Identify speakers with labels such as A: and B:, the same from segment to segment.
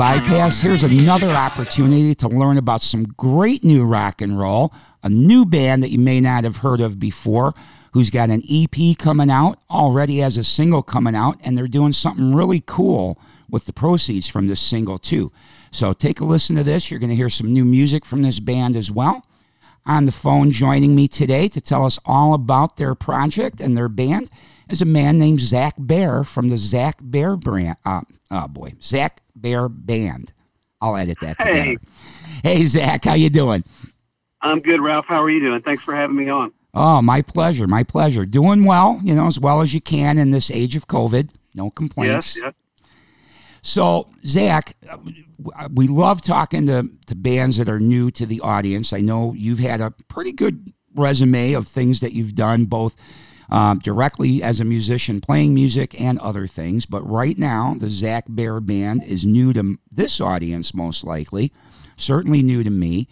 A: Bypass, here's another opportunity to learn about some great new rock and roll, a new band that you may not have heard of before, who's got an EP coming out, already has a single coming out, and they're doing something really cool with the proceeds from this single, too. So take a listen to this. You're going to hear some new music from this band as well. On the phone joining me today to tell us all about their project and their band is a man named Zach Bair from the Zach Bair brand. Uh, oh boy, Zach Bair Band. I'll edit that together.
B: Hey.
A: Hey, Zach, how you doing?
B: I'm good, Ralph. How are you doing? Thanks for having me on.
A: Oh, my pleasure. My pleasure. Doing well, you know, as well as you can in this age of COVID. No complaints.
B: Yes, yes.
A: So, Zach, we love talking to, to bands that are new to the audience. I know you've had a pretty good resume of things that you've done, both um, directly as a musician, playing music and other things. But right now, the Zach Bair Band is new to this audience, most likely, certainly new to me.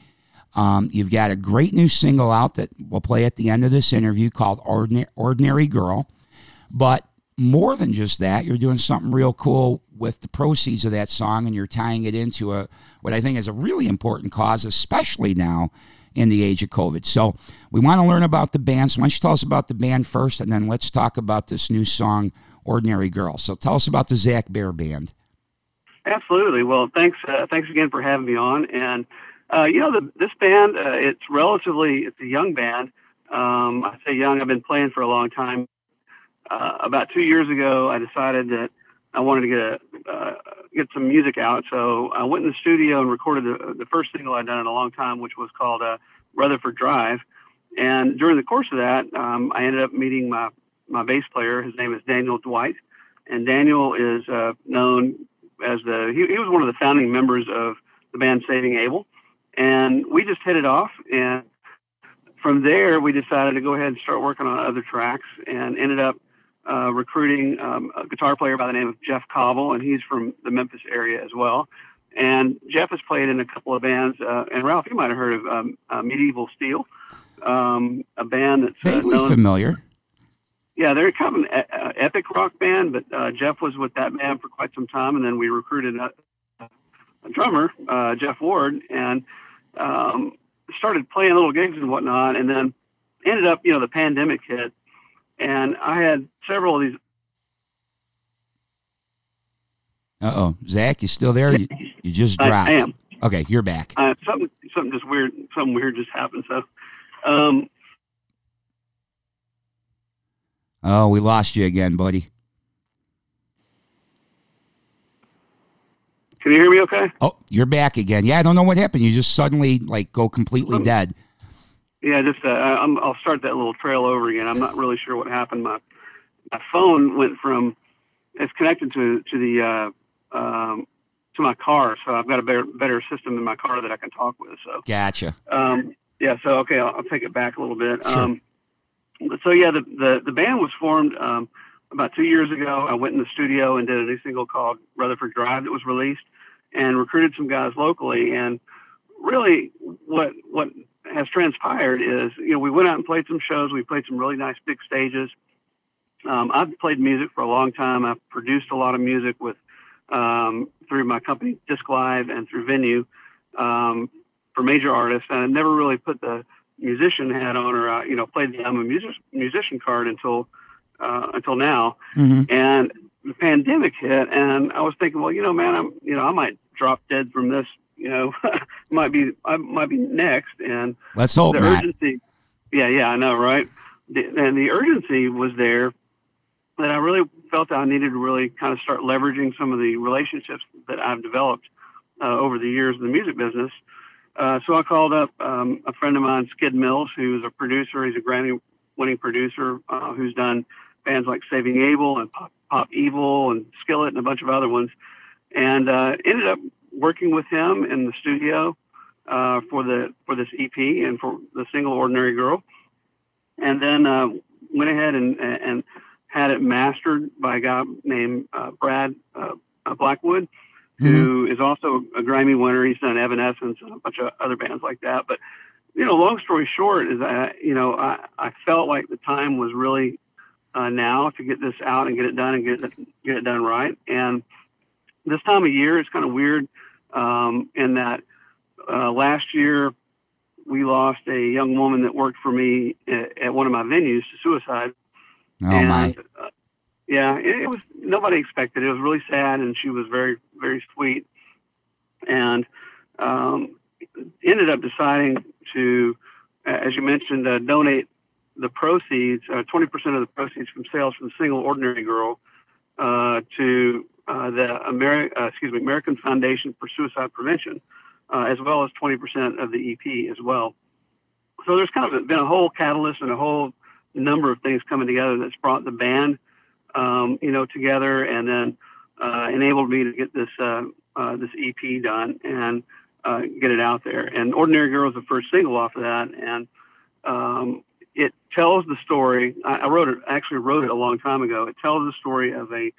A: Um, you've got a great new single out that we'll play at the end of this interview called Ordinary, Ordinary Girl. But more than just that, you're doing something real cool with the proceeds of that song and you're tying it into a what I think is a really important cause, especially now in the age of COVID. So we want to learn about the band. So why don't you tell us about the band first, and then let's talk about this new song, Ordinary Girl. So tell us about the Zach Bair Band.
B: Absolutely. Well, thanks. Uh, thanks again for having me on. And uh, you know, the, this band, uh, it's relatively, it's a young band. Um, I say young. I've been playing for a long time. Uh, about two years ago, I decided that I wanted to get a, uh, get some music out. So I went in the studio and recorded the, the first single I'd done in a long time, which was called uh, Rutherford Drive. And during the course of that, um, I ended up meeting my, my bass player. His name is Daniel Dwight. And Daniel is uh, known as the, he, he was one of the founding members of the band Saving Abel. And we just hit it off. And from there, we decided to go ahead and start working on other tracks and ended up uh, recruiting um, a guitar player by the name of Jeff Cobble, and he's from the Memphis area as well. And Jeff has played in a couple of bands. Uh, and Ralph, you might have heard of um, uh, Medieval Steel, um, a band that's uh,
A: Vaguely
B: known-
A: familiar.
B: yeah, they're kind of an e- uh, epic rock band, but uh, Jeff was with that band for quite some time, and then we recruited a, a drummer, uh, Jeff Ward, and um, started playing little gigs and whatnot, and then ended up, you know, the pandemic hit, and I had several of these.
A: Uh oh, Zach, you still there? You, you just dropped.
B: I am.
A: Okay, you're back.
B: Uh, something, something just weird, something weird just happened. So, um,
A: Oh, we lost you again, buddy.
B: can you hear me? Okay.
A: Oh, you're back again. Yeah, I don't know what happened. You just suddenly like go completely dead.
B: Yeah, just uh, I'm, I'll start that little trail over again. I'm not really sure what happened. My my phone went from it's connected to to the uh, um, to my car, so I've got a better better system in my car that I can talk with. So
A: Gotcha.
B: um, yeah, so okay, I'll, I'll take it back a little bit.
A: Sure.
B: Um, so yeah, the, the the band was formed um, about two years ago. I went in the studio and did a new single called Rutherford Drive that was released, and recruited some guys locally. And really, what what has transpired is, you know, we went out and played some shows. We played some really nice big stages. Um, I've played music for a long time. I've produced a lot of music with um, through my company Disc Live and through VNUE um, for major artists, and I never really put the musician hat on or uh, you know played the I'm a music, musician card until uh, until now.
A: hmm
B: And the pandemic hit, and I was thinking, well, you know, man, I'm you know I might drop dead from this. You know, might be I might be next, and
A: Let's hope
B: the
A: not.
B: urgency. Yeah, yeah, I know, right? The, and the urgency was there that I really felt that I needed to really kind of start leveraging some of the relationships that I've developed uh, over the years in the music business. Uh, so I called up um, a friend of mine, Skidd Mills, who's a producer. He's a Grammy-winning producer uh, who's done bands like Saving Abel and Pop, Pop Evil and Skillet and a bunch of other ones, and uh, ended up working with him in the studio uh, for the for this EP and for the single "Ordinary Girl," and then uh, went ahead and and had it mastered by a guy named uh, Brad uh, Blackwood, who is also a Grammy winner. He's done Evanescence and a bunch of other bands like that. But you know, long story short is that you know I, I felt like the time was really uh, now to get this out and get it done and get it, get it done right. And this time of year it's kind of weird um, in that uh, last year we lost a young woman that worked for me at, at one of my venues to suicide.
A: Oh
B: and,
A: my.
B: Uh, yeah, it, it, was nobody expected. It was really sad, and she was very very sweet, and um, ended up deciding to, as you mentioned, uh, donate the proceeds, uh, 20% of the proceeds from sales from Single Ordinary Girl, uh, to uh, the Ameri- uh, excuse me, American Foundation for Suicide Prevention, uh, as well as 20% of the EP as well. So there's kind of been a whole catalyst and a whole number of things coming together that's brought the band, um, you know, together and then uh, enabled me to get this uh, this EP done and get it out there. And Ordinary Girl is the first single off of that, and um, it tells the story. I, I wrote it, actually wrote it a long time ago. It tells the story of a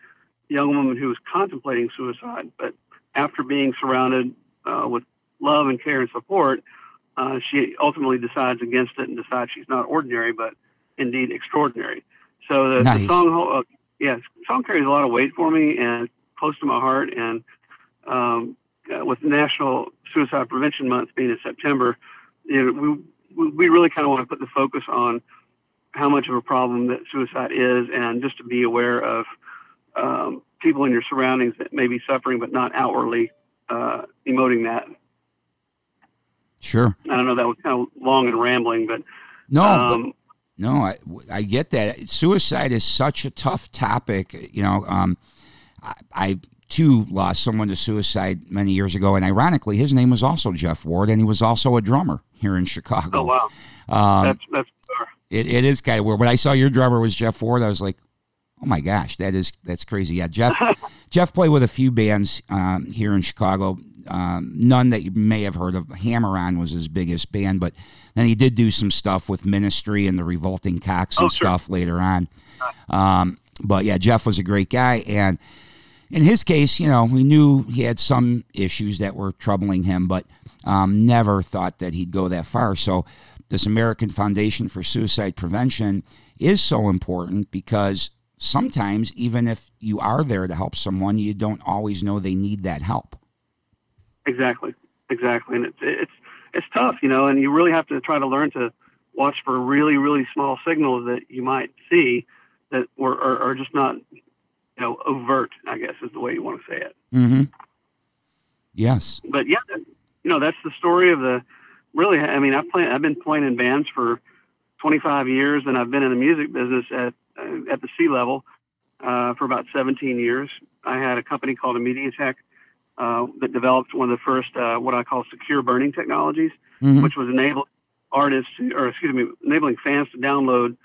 B: young woman who was contemplating suicide, but after being surrounded uh, with love and care and support, uh, she ultimately decides against it and decides she's not ordinary, but indeed extraordinary. So the, nice. the song, uh, yeah, song carries a lot of weight for me and close to my heart. And um, uh, with National Suicide Prevention Month being in September, you know, we we really kind of want to put the focus on how much of a problem that suicide is, and just to be aware of um, people in your surroundings that may be suffering but not outwardly uh, emoting that.
A: Sure.
B: I don't know. That was kind of long and rambling, but
A: no, um, but, no, I I get that. Suicide is such a tough topic. You know, um, I, I too lost someone to suicide many years ago, and ironically, his name was also Jeff Ward, and he was also a drummer here in Chicago.
B: Oh wow, um, that's that's.
A: It, it is kind of weird. When I saw your drummer was Jeff Ward, I was like, Oh my gosh, that is that's crazy. Yeah, Jeff Jeff played with a few bands um, here in Chicago. Um, none that you may have heard of. Hammer On was his biggest band, but then he did do some stuff with Ministry and the Revolting Cocks and oh, sure. stuff later on. Um, but yeah, Jeff was a great guy, and in his case, you know, we knew he had some issues that were troubling him, but um, never thought that he'd go that far. So, this American Foundation for Suicide Prevention is so important because sometimes even if you are there to help someone, you don't always know they need that help.
B: Exactly, exactly, and it's it's it's tough, you know, and you really have to try to learn to watch for really really small signals that you might see that are, are, are just not, you know, overt. I guess is the way you want to say it.
A: Mm-hmm. Yes.
B: But yeah, you know, that's the story of the. Really, I mean, I've played. I've been playing in bands for 25 years, and I've been in the music business at at the C level uh, for about 17 years. I had a company called Immediatek uh, that developed one of the first uh, what I call secure burning technologies, mm-hmm. which was enabling artists, or excuse me, enabling fans to download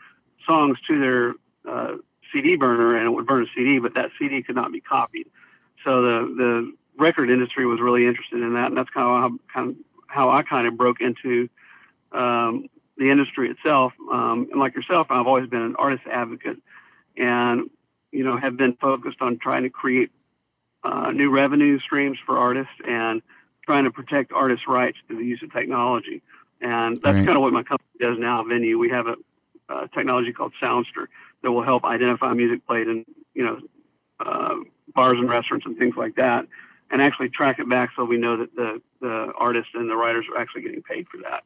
B: songs to their uh, CD burner, and it would burn a CD, but that CD could not be copied. So the the record industry was really interested in that, and that's kind of how, kind of how I kind of broke into um, the industry itself. Um, and like yourself, I've always been an artist advocate, and you know have been focused on trying to create uh, new revenue streams for artists and trying to protect artists' rights through the use of technology. And that's right. kind of what my company does now. VNUE, we have a, a, technology called Soundstr that will help identify music played in you know uh, bars and restaurants and things like that, and actually track it back so we know that the the artists and the writers are actually getting paid for that.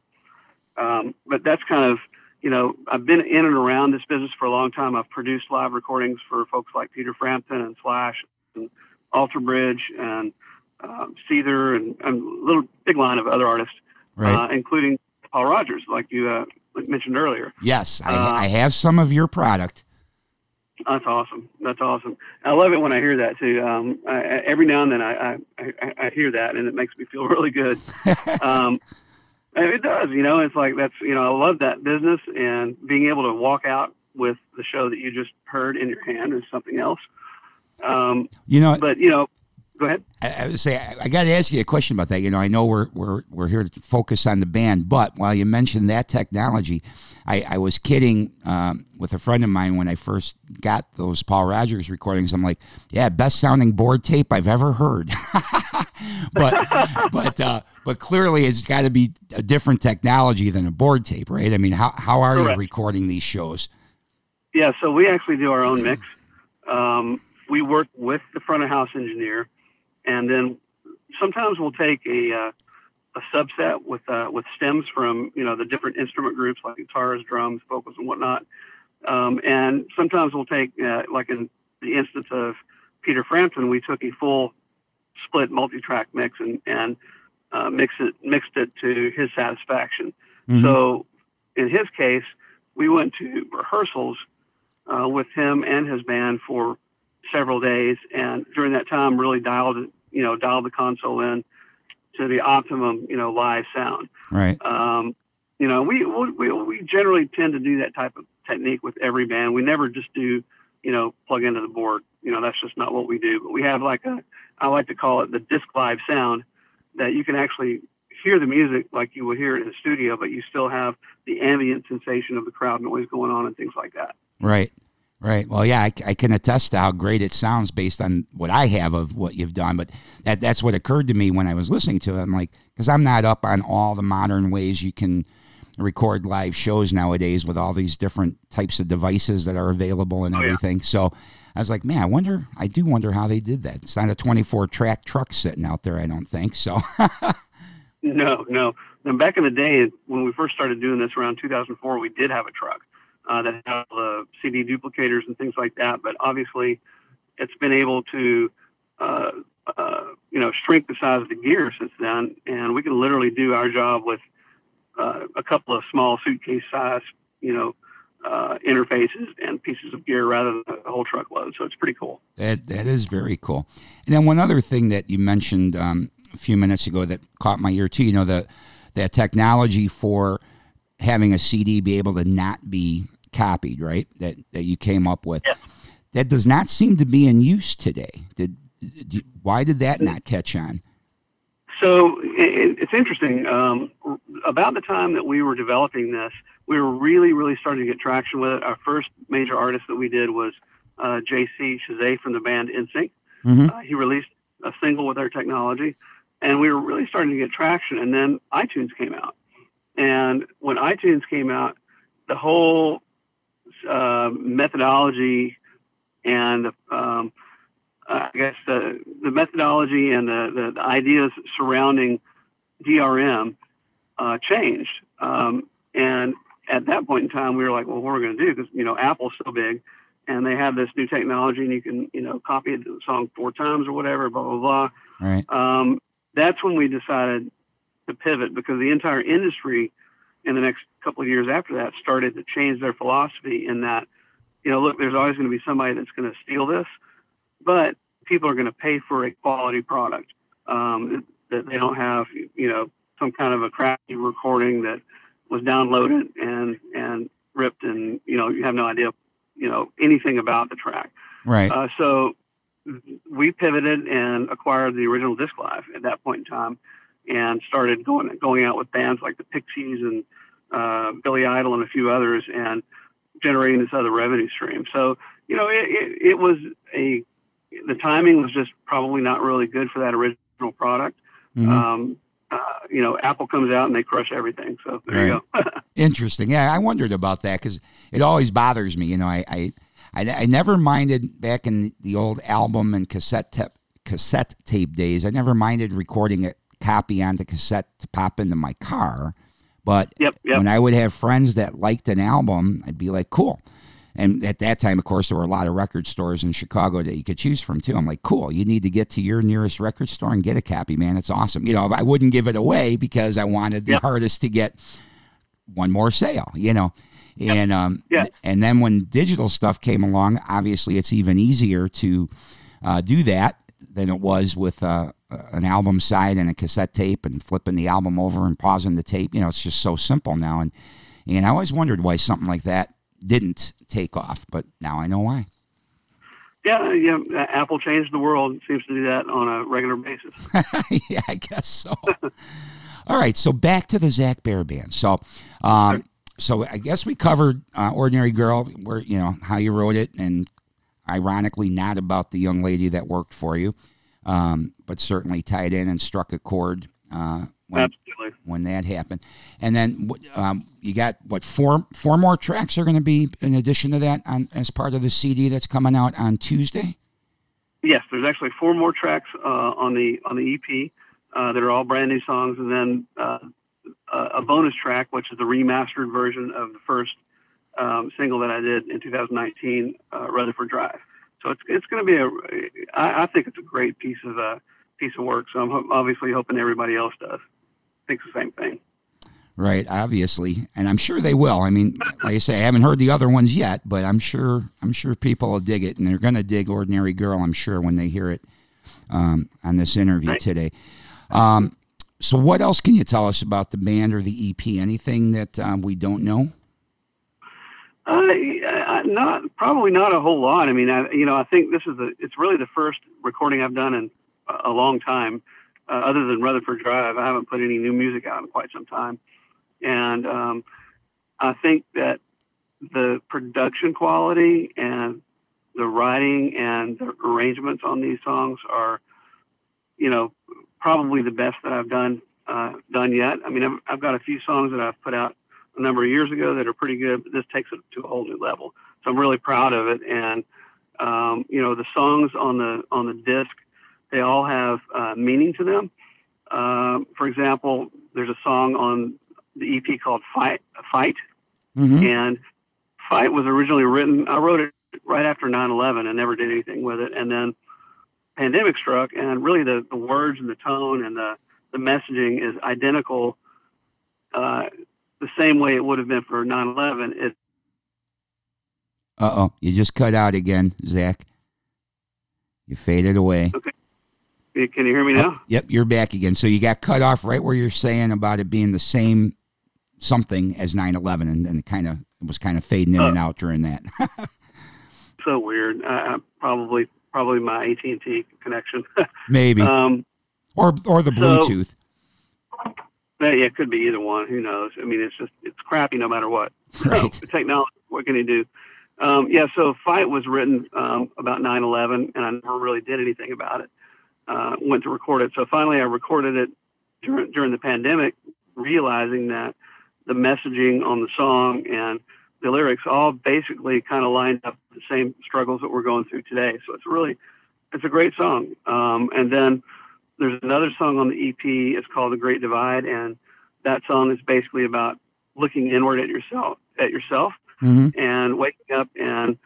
B: Um, but that's kind of, you know, I've been in and around this business for a long time. I've produced live recordings for folks like Peter Frampton and Slash and Alter Bridge and um, Seether and, and, a little big line of other artists, right. uh, including Paul Rodgers, like you uh, mentioned earlier.
A: Yes, I, uh, I have some of your product.
B: That's awesome. That's awesome. I love it when I hear that too. Um, I, every now and then I, I, I, hear that and it makes me feel really good. um, it does, you know. It's like that's you know I love that business and being able to walk out with the show that you just heard in your hand is something else. Um,
A: you know,
B: but you know, go ahead.
A: I, I would say I, I got to ask you a question about that. You know, I know we're we're we're here to focus on the band, but while you mentioned that technology, I, I was kidding um, with a friend of mine when I first got those Paul Rodgers recordings. I'm like, yeah, best sounding board tape I've ever heard. but but uh, but clearly it's got to be a different technology than a board tape, right? I mean, how how are Correct. you recording these shows?
B: Yeah, so we actually do our own mix. Um, we work with the front of house engineer, and then sometimes we'll take a uh, a subset with uh, with stems from you know the different instrument groups like guitars, drums, vocals, and whatnot. Um, and sometimes we'll take uh, like in the instance of Peter Frampton, we took a full split multi-track mix and and uh, mixed it mixed it to his satisfaction. Mm-hmm. So in his case, we went to rehearsals uh, with him and his band for several days, and during that time, really dialed you know dialed the console in to the optimum you know live sound.
A: Right.
B: Um, you know, we, we we generally tend to do that type of technique with every band. We never just do you know plug into the board. You know, that's just not what we do. But we have like a I like to call it the disc live sound that you can actually hear the music like you would hear it in the studio, but you still have the ambient sensation of the crowd noise going on and things like that.
A: Right. Right. Well, yeah, I, I, can attest to how great it sounds based on what I have of what you've done. But that that's what occurred to me when I was listening to it. I'm like, because I'm not up on all the modern ways you can record live shows nowadays with all these different types of devices that are available and everything. Oh, yeah. So I was like, man, I wonder, I do wonder how they did that. It's not a 24 track truck sitting out there, I don't think. So.
B: no, no. And back in the day, when we first started doing this around 2004, we did have a truck uh, that had the CD duplicators and things like that. But obviously, it's been able to, uh, uh, you know, shrink the size of the gear since then, and we can literally do our job with uh, a couple of small suitcase size, you know, uh, interfaces and pieces of gear rather than a whole truckload. So it's pretty cool.
A: That that is very cool. And then one other thing that you mentioned um, a few minutes ago that caught my ear too. You know the that technology for having a CD be able to not be copied, right? That that you came up with.
B: Yes.
A: That does not seem to be in use today. Did, did why did that not catch on?
B: So it, it's interesting. Um, about the time that we were developing this, we were really, really starting to get traction with it. Our first major artist that we did was uh, JC Chasez from the band NSYNC. Mm-hmm. Uh, he released a single with our technology, and we were really starting to get traction. And then iTunes came out, and when iTunes came out, the whole uh, methodology and um, I guess the, the methodology and the, the, the ideas surrounding DRM uh, changed. Um, and at that point in time, we were like, well, what are we going to do? Because, you know, Apple's so big and they have this new technology and you can, you know, copy the song four times or whatever, blah, blah, blah.
A: Right.
B: Um, that's when we decided to pivot because the entire industry in the next couple of years after that started to change their philosophy in that, you know, look, there's always going to be somebody that's going to steal this but people are going to pay for a quality product um, that they don't have, you know, some kind of a crappy recording that was downloaded and and ripped, and you know, you have no idea, you know, anything about the track.
A: Right.
B: Uh, so we pivoted and acquired the original Disc Live at that point in time, and started going going out with bands like the Pixies and uh, Billy Idol and a few others, and generating this other revenue stream. So you know, it, it, it was a the timing was just probably not really good for that original product. Mm-hmm. Um, uh, you know, Apple comes out and they crush everything. So there right. you go.
A: Interesting. Yeah, I wondered about that because it always bothers me. You know, I, I, I, I, never minded back in the old album and cassette tape, cassette tape days. I never minded recording a copy onto cassette to pop into my car. But
B: yep, yep.
A: when I would have friends that liked an album, I'd be like, cool. And at that time, of course, there were a lot of record stores in Chicago that you could choose from too. I'm like, cool. You need to get to your nearest record store and get a copy, man. It's awesome. You know, I wouldn't give it away because I wanted the yep. artist to get one more sale. You know, yep. and um,
B: yeah.
A: and then when digital stuff came along, obviously it's even easier to uh, do that than it was with uh, an album side and a cassette tape and flipping the album over and pausing the tape. You know, it's just so simple now. And and I always wondered why something like that didn't take off, but now I know why.
B: Yeah, yeah. Apple changed the world. It seems to do that on a regular basis.
A: yeah, I guess so. All right, so back to the Zach Bair band. So, um, so I guess we covered uh, "Ordinary Girl," where you know how you wrote it, and ironically, not about the young lady that worked for you, um, but certainly tied in and struck a chord uh,
B: when, Absolutely.
A: when that happened. And then um, you got what four four more tracks are going to be in addition to that on as part of the CD that's coming out on Tuesday.
B: Yes, there's actually four more tracks uh, on the on the EP uh, that are all brand new songs, and then uh, a bonus track, which is the remastered version of the first um, single that I did in 2019, uh, Rutherford Drive. So it's it's going to be a I, I think it's a great piece of uh, piece of work. So I'm ho- obviously hoping everybody else does thinks the same thing.
A: Right, obviously, and I'm sure they will. I mean, like I say, I haven't heard the other ones yet, but I'm sure I'm sure people will dig it, and they're going to dig "Ordinary Girl." I'm sure when they hear it um, on this interview right. today. Um, so, what else can you tell us about the band or the EP? Anything that um, we don't know?
B: Uh, not probably not a whole lot. I mean, I, you know, I think this is the it's really the first recording I've done in a long time. Uh, other than Rutherford Drive, I haven't put any new music out in quite some time, and um, I think that the production quality and the writing and the arrangements on these songs are, you know, probably the best that I've done uh, done yet. I mean, I've, I've got a few songs that I've put out a number of years ago that are pretty good, but this takes it to a whole new level. So I'm really proud of it. And um, you know, the songs on the on the disc, they all have uh, meaning to them. Uh, for example, there's a song on the EP called "Fight." Fight, mm-hmm. and "Fight" was originally written. I wrote it right after 9/11 and never did anything with it. And then pandemic struck, and really the, the words and the tone and the the messaging is identical uh, the same way it would have been for 9/11. It.
A: Uh oh, you just cut out again, Zach. You faded away.
B: Okay. Can you hear me now?
A: Oh, yep, you're back again. So you got cut off right where you're saying about it being the same something as 9/11, and then it kind of it was kind of fading in uh, and out during that.
B: so weird. Uh, probably probably my AT and T connection.
A: Maybe. Um, or or the Bluetooth. So,
B: yeah, it could be either one. Who knows? I mean, it's just it's crappy no matter what.
A: Right.
B: So, technology. What can you do? Um, yeah. So fight was written um, about 9/11, and I never really did anything about it. Uh, went to record it. So finally, I recorded it during during the pandemic, realizing that the messaging on the song and the lyrics all basically kind of lined up the same struggles that we're going through today. So it's really it's a great song. Um, and then there's another song on the EP. It's called The Great Divide, and that song is basically about looking inward at yourself, at yourself, mm-hmm. and waking up and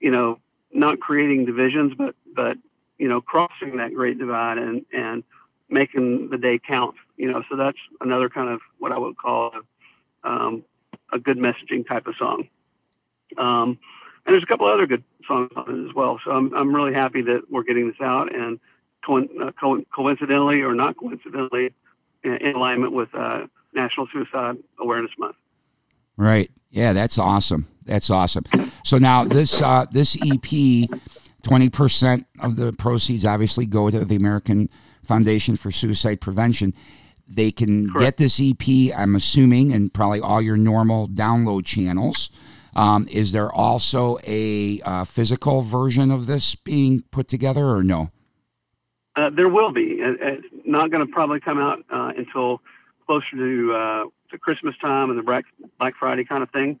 B: you know not creating divisions, but but you know crossing that great divide and and making the day count. You know, so that's another kind of what I would call a, um, a good messaging type of song. Um, and there's a couple other good songs on it as well. So I'm I'm really happy that we're getting this out and uh, co- coincidentally or not coincidentally, in, alignment with uh, National Suicide Awareness Month.
A: Right. Yeah, that's awesome. That's awesome. So now this uh, this EP, twenty percent of the proceeds obviously go to the American Foundation for Suicide Prevention. They can Correct. get this EP, I'm assuming, and probably all your normal download channels. Um, is there also a uh, physical version of this being put together, or no?
B: Uh, there will be. It's not going to probably come out uh, until closer to uh, to Christmas time and the Black Black Friday kind of thing.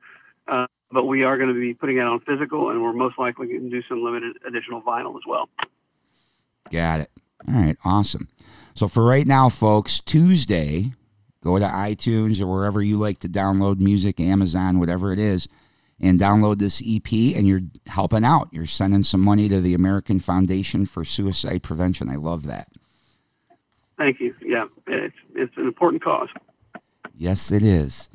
B: But we are going to be putting it on physical, and we're most likely going to do some limited additional vinyl as well.
A: Got it. All right, awesome. So for right now, folks, Tuesday, go to iTunes or wherever you like to download music, Amazon, whatever it is and download this EP, and you're helping out. You're sending some money to the American Foundation for Suicide Prevention. I love that.
B: Thank you. Yeah, it's it's an important cause.
A: Yes, it is.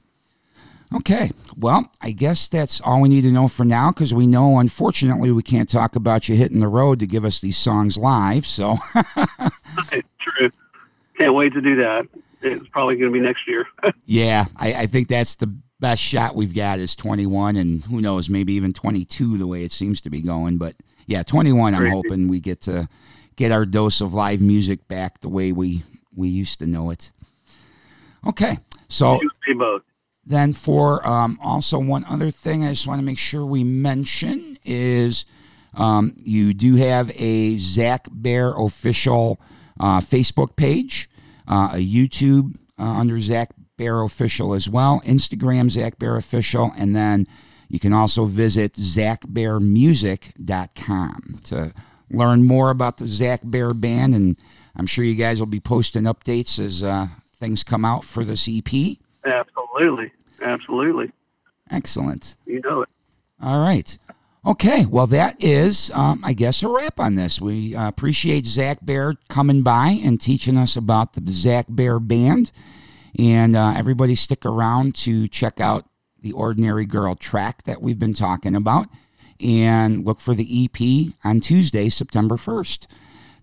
A: Okay, well, I guess that's all we need to know for now because we know, unfortunately, we can't talk about you hitting the road to give us these songs live. So,
B: true. Can't wait to do that. It's probably going to be next year.
A: yeah, I, I think that's the best shot we've got is 21, and who knows, maybe even 22 the way it seems to be going. But yeah, 21, I'm hoping we get to get our dose of live music back the way we, we used to know it. Okay, so then for um, also one other thing I just want to make sure we mention is um, you do have a Zach Bair official uh, Facebook page, uh, a YouTube uh, under Zach Bair Official as well. Instagram, Zach Bair Official. And then you can also visit ZachBairMusic.com to learn more about the Zach Bair Band, and I'm sure you guys will be posting updates as uh, things come out for this EP.
B: Absolutely. Absolutely. Absolutely.
A: Excellent.
B: You know it.
A: All right. Okay, well, that is, um, I guess, a wrap on this. We uh, appreciate Zach Bair coming by and teaching us about the Zach Bair Band. And uh, everybody stick around to check out the Ordinary Girl track that we've been talking about. And look for the EP on Tuesday, September 1st.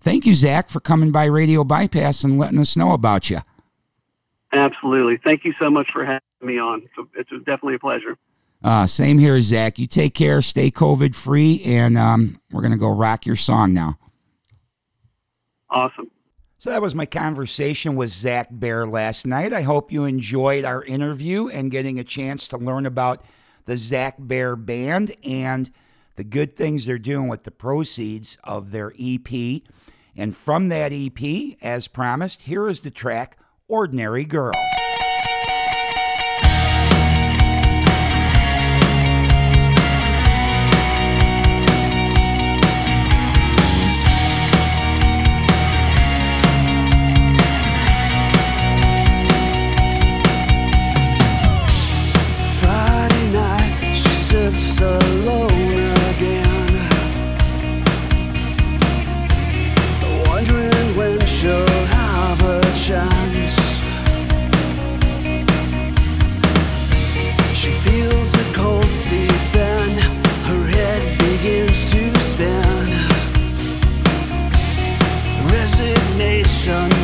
A: Thank you, Zach, for coming by Radio Bypass and letting us know about you.
B: Absolutely. Thank you so much for having me on. It's definitely a pleasure.
A: Uh, same here, Zach. You take care, stay COVID free, and um, we're going to go rock your song now.
B: Awesome.
A: So that was my conversation with Zach Bair last night. I hope you enjoyed our interview and getting a chance to learn about the Zach Bair Band and the good things they're doing with the proceeds of their EP. And from that EP, as promised, here is the track Ordinary Girl. emotion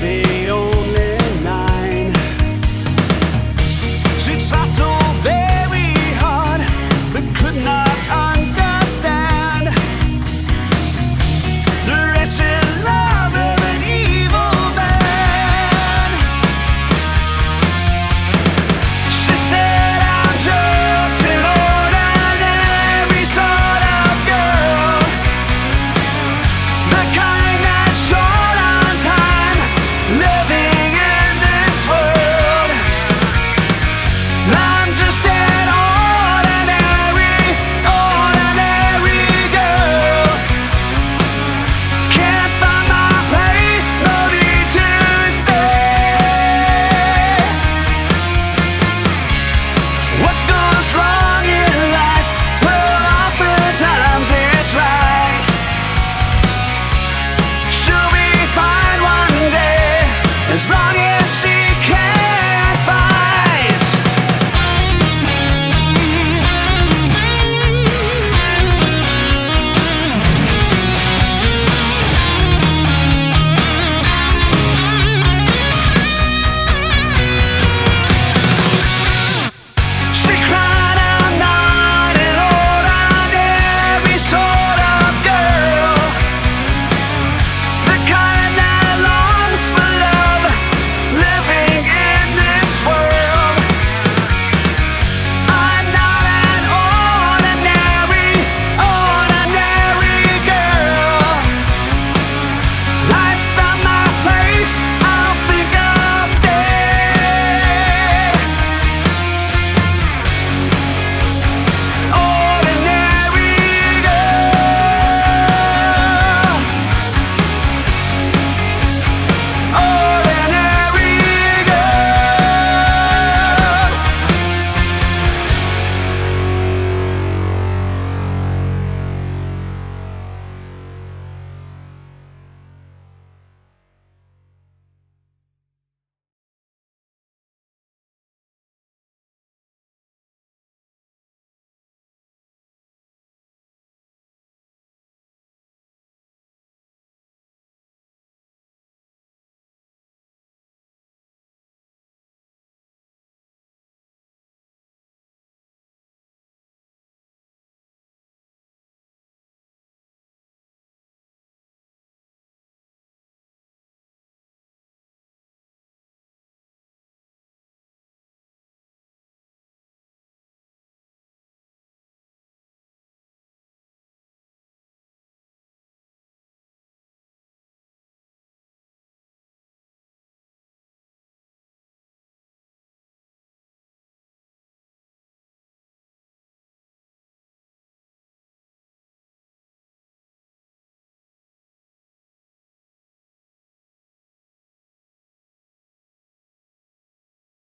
A: city.